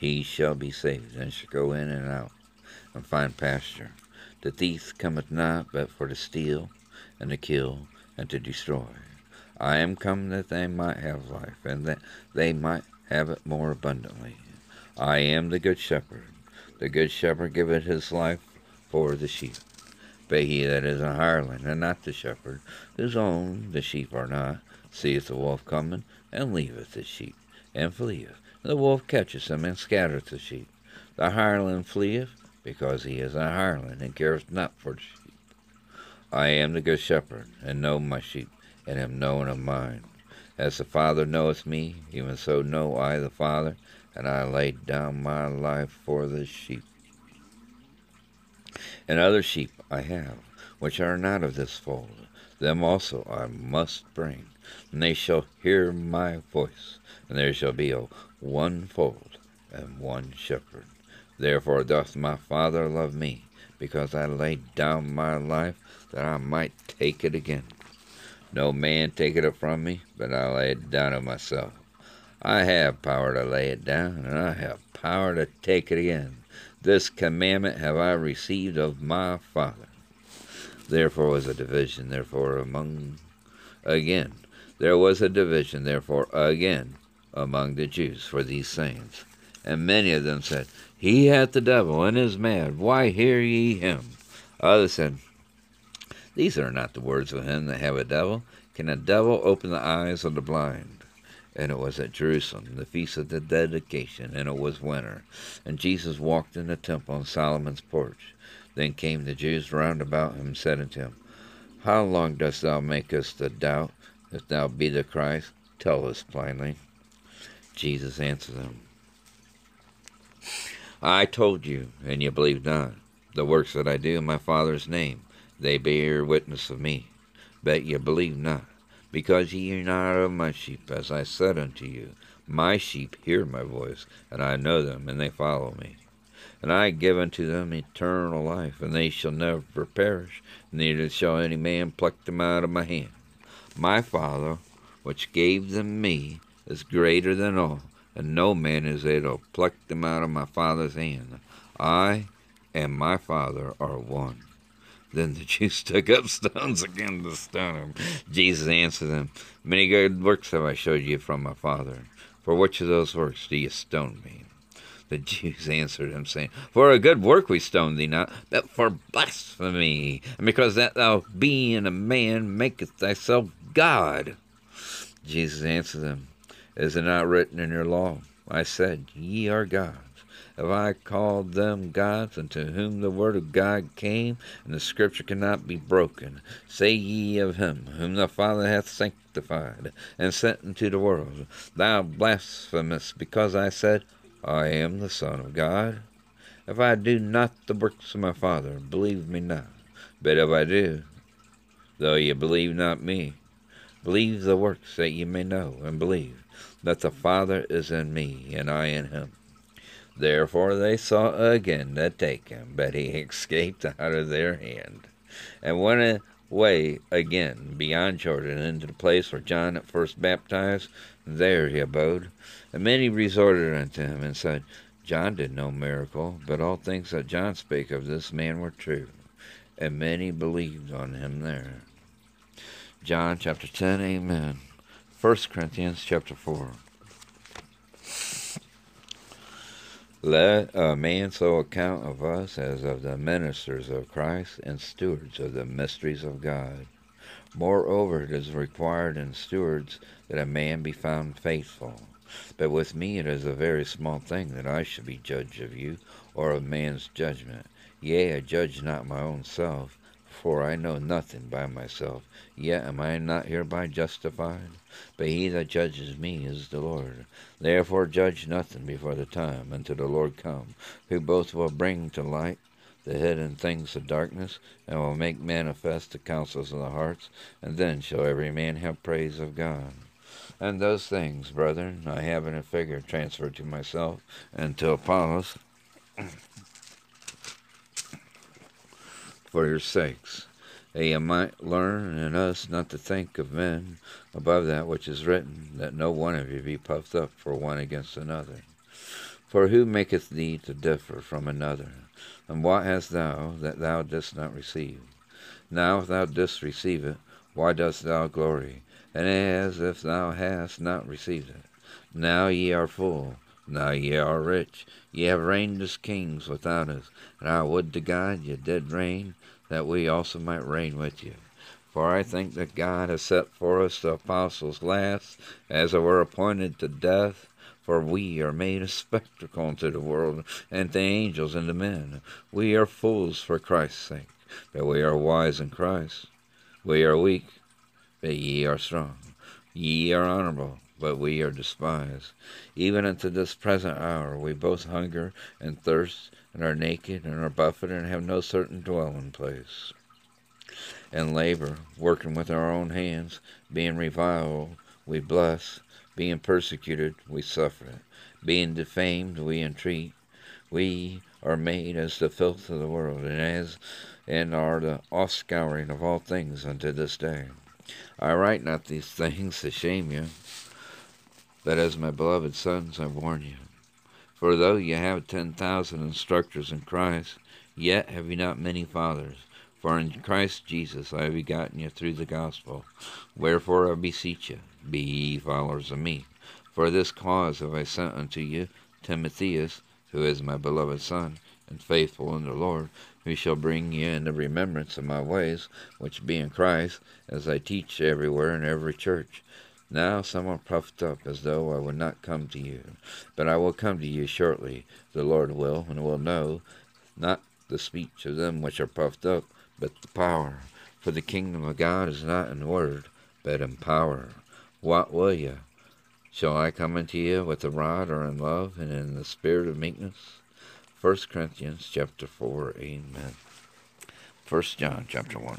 he shall be saved, and shall go in and out, and find pasture. The thief cometh not but for to steal, and to kill, and to destroy. I am come that they might have life, and that they might have it more abundantly. I am the good shepherd. The good shepherd giveth his life for the sheep. But he that is a hireling, and not the shepherd, whose own the sheep are not, seeth the wolf coming, and leaveth the sheep, and fleeth. The wolf catcheth him and scattereth the sheep. The hireling fleeth, because he is a hireling, and careth not for sheep. I am the good shepherd, and know my sheep, and am known of mine. As the Father knoweth me, even so know I the Father, and I lay down my life for the sheep. And other sheep I have, which are not of this fold. Them also I must bring, and they shall hear my voice, and there shall be one fold and one shepherd. Therefore doth my Father love me, because I laid down my life that I might take it again. No man taketh it up from me, but I lay it down of myself. I have power to lay it down, and I have power to take it again. This commandment have I received of my Father. Therefore was a division, therefore among again. There was a division, therefore again, among the Jews for these sayings. And many of them said, he hath the devil, and is mad. Why hear ye him? Others said, These are not the words of him that have a devil. Can a devil open the eyes of the blind? And it was at Jerusalem, the feast of the dedication, and it was winter. And Jesus walked in the temple on Solomon's porch. Then came the Jews round about him, and said unto him, How long dost thou make us to doubt? If thou be the Christ, tell us plainly. Jesus answered them, I told you, and you believe not. The works that I do in my Father's name, they bear witness of me. But ye believe not, because ye are not of my sheep, as I said unto you. My sheep hear my voice, and I know them, and they follow me. And I give unto them eternal life, and they shall never perish, neither shall any man pluck them out of my hand. My Father, which gave them me, is greater than all, and no man is able to pluck them out of my Father's hand. I and my Father are one. Then the Jews took up stones again to stone him. Jesus answered them, Many good works have I showed you from my Father. For which of those works do you stone me? The Jews answered him, saying, For a good work we stone thee not, but for blasphemy, and because that thou, being a man, makest thyself God. Jesus answered them, is it not written in your law? I said, Ye are gods. Have I called them gods unto whom the word of God came, and the scripture cannot be broken? Say ye of him whom the Father hath sanctified, and sent into the world, Thou blasphemest, because I said, I am the Son of God? If I do not the works of my Father, believe me not. But if I do, though ye believe not me, believe the works that ye may know and believe that the Father is in me, and I in him. Therefore they sought again to take him, but he escaped out of their hand, and went away again beyond Jordan into the place where John at first baptized. There he abode. And many resorted unto him, and said, John did no miracle, but all things that John spake of this man were true. And many believed on him there. John chapter 10, Amen. 1 Corinthians chapter 4. Let a man so account of us as of the ministers of Christ and stewards of the mysteries of God. Moreover, it is required in stewards that a man be found faithful. But with me it is a very small thing that I should be judge of you, or of man's judgment. Yea, I judge not my own self, for I know nothing by myself, yet am I not hereby justified? But he that judges me is the Lord. Therefore judge nothing before the time, until the Lord come, who both will bring to light the hidden things of darkness, and will make manifest the counsels of the hearts, and then shall every man have praise of God. And those things, brethren, I have in a figure transferred to myself and to Apollos for your sakes, that ye might learn in us not to think of men above that which is written, that no one of you be puffed up for one against another. For who maketh thee to differ from another? And what hast thou that thou didst not receive? Now if thou didst receive it, why dost thou glory? And as if thou hast not received it. Now ye are full, now ye are rich, ye have reigned as kings without us, and I would to God ye did reign, that we also might reign with you. For I think that God has set for us the apostles last, as it were appointed to death, For we are made a spectacle unto the world, and to angels and to men. We are fools for Christ's sake, but we are wise in Christ. We are weak, but ye are strong. Ye are honorable, but we are despised. Even unto this present hour we both hunger and thirst, and are naked, and are buffeted, and have no certain dwelling place. And labor, working with our own hands, being reviled, we bless being persecuted, we suffer it. Being defamed, we entreat. We are made as the filth of the world, and as and are the offscouring of all things unto this day. I write not these things to shame you, but as my beloved sons I warn you. For though you have ten thousand instructors in Christ, yet have you not many fathers. For in Christ Jesus I have begotten you through the gospel. Wherefore I beseech you, be ye followers of me. For this cause have I sent unto you Timotheus, who is my beloved son, and faithful in the Lord, who shall bring you into remembrance of my ways, which be in Christ, as I teach everywhere in every church. Now some are puffed up, as though I would not come to you. But I will come to you shortly, the Lord will, and will know, not the speech of them which are puffed up, but the power. For the kingdom of God is not in word, but in power. What will you? Shall I come unto you with a rod or in love and in the spirit of meekness? 1 Corinthians chapter 4, Amen. 1 John chapter 1.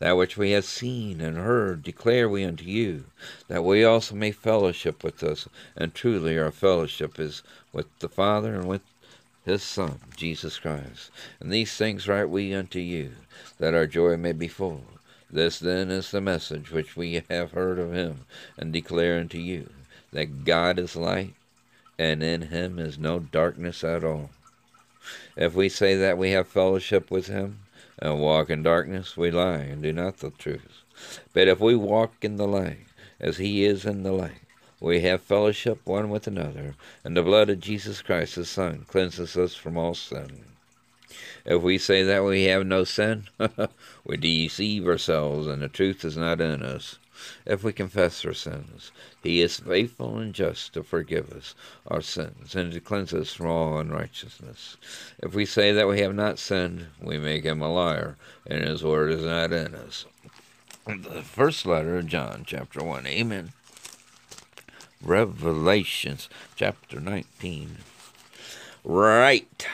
That which we have seen and heard declare we unto you, that we also may fellowship with us, and truly our fellowship is with the Father and with his Son, Jesus Christ. And these things write we unto you, that our joy may be full. This then is the message which we have heard of him, and declare unto you, that God is light, and in him is no darkness at all. If we say that we have fellowship with him, and walk in darkness, we lie, and do not the truth. But if we walk in the light, as he is in the light, we have fellowship one with another, and the blood of Jesus Christ, his Son, cleanses us from all sin. If we say that we have no sin, we deceive ourselves, and the truth is not in us. If we confess our sins, he is faithful and just to forgive us our sins and to cleanse us from all unrighteousness. If we say that we have not sinned, we make him a liar, and his word is not in us. The first letter of John, chapter 1. Amen. Revelations, chapter 19. Right.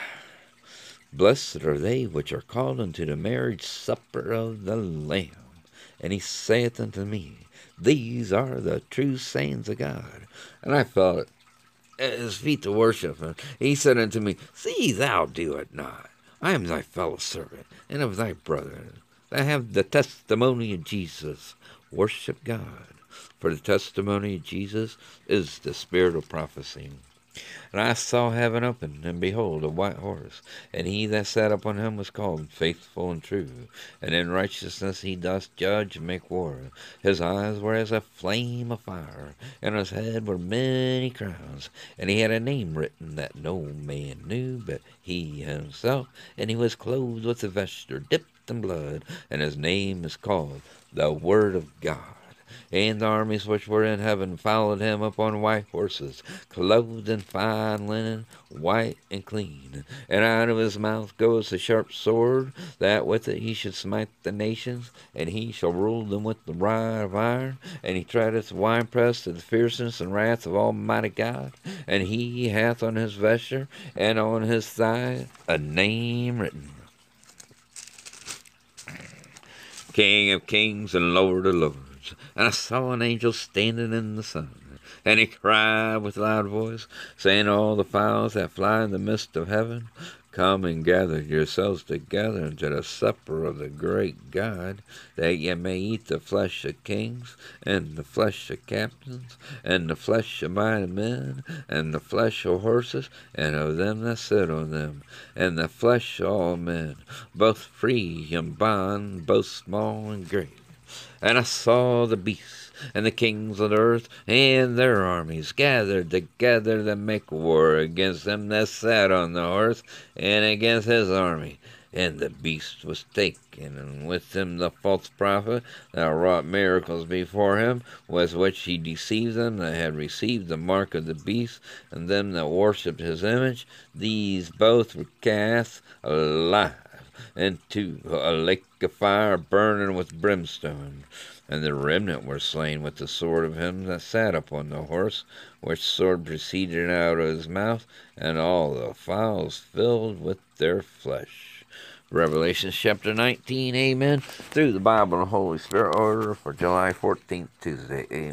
Blessed are they which are called unto the marriage supper of the Lamb. And he saith unto me, These are the true sayings of God. And I fell at his feet to worship. And he said unto me, See thou do it not. I am thy fellow servant, and of thy brethren, that have the testimony of Jesus. Worship God. For the testimony of Jesus is the spirit of prophecy. And I saw heaven open, and behold, a white horse, and he that sat upon him was called Faithful and True, and in righteousness he doth judge and make war. His eyes were as a flame of fire, and on his head were many crowns, and he had a name written that no man knew but he himself, and he was clothed with a vesture dipped in blood, and his name is called the Word of God and the armies which were in heaven followed him upon white horses, clothed in fine linen, white and clean. And out of his mouth goes a sharp sword, that with it he should smite the nations, and he shall rule them with the rod of iron. And he treadeth the winepress to the fierceness and wrath of Almighty God. And he hath on his vesture and on his thigh a name written. King of kings and Lord of lords and I saw an angel standing in the sun. And he cried with loud voice, saying, All the fowls that fly in the midst of heaven, Come and gather yourselves together unto the supper of the great God, that ye may eat the flesh of kings, and the flesh of captains, and the flesh of mighty men, and the flesh of horses, and of them that sit on them, and the flesh of all men, both free and bond, both small and great. And I saw the beasts and the kings of the earth and their armies gathered together to make war against them that sat on the horse and against his army. And the beast was taken, and with him the false prophet that wrought miracles before him, with which he deceived them that had received the mark of the beast, and them that worshipped his image. These both were cast alive into a lake of fire burning with brimstone. And the remnant were slain with the sword of him that sat upon the horse, which sword proceeded out of his mouth, and all the fowls filled with their flesh. Revelation chapter 19, amen. Through the Bible and Holy Spirit order for July 14th, Tuesday, amen.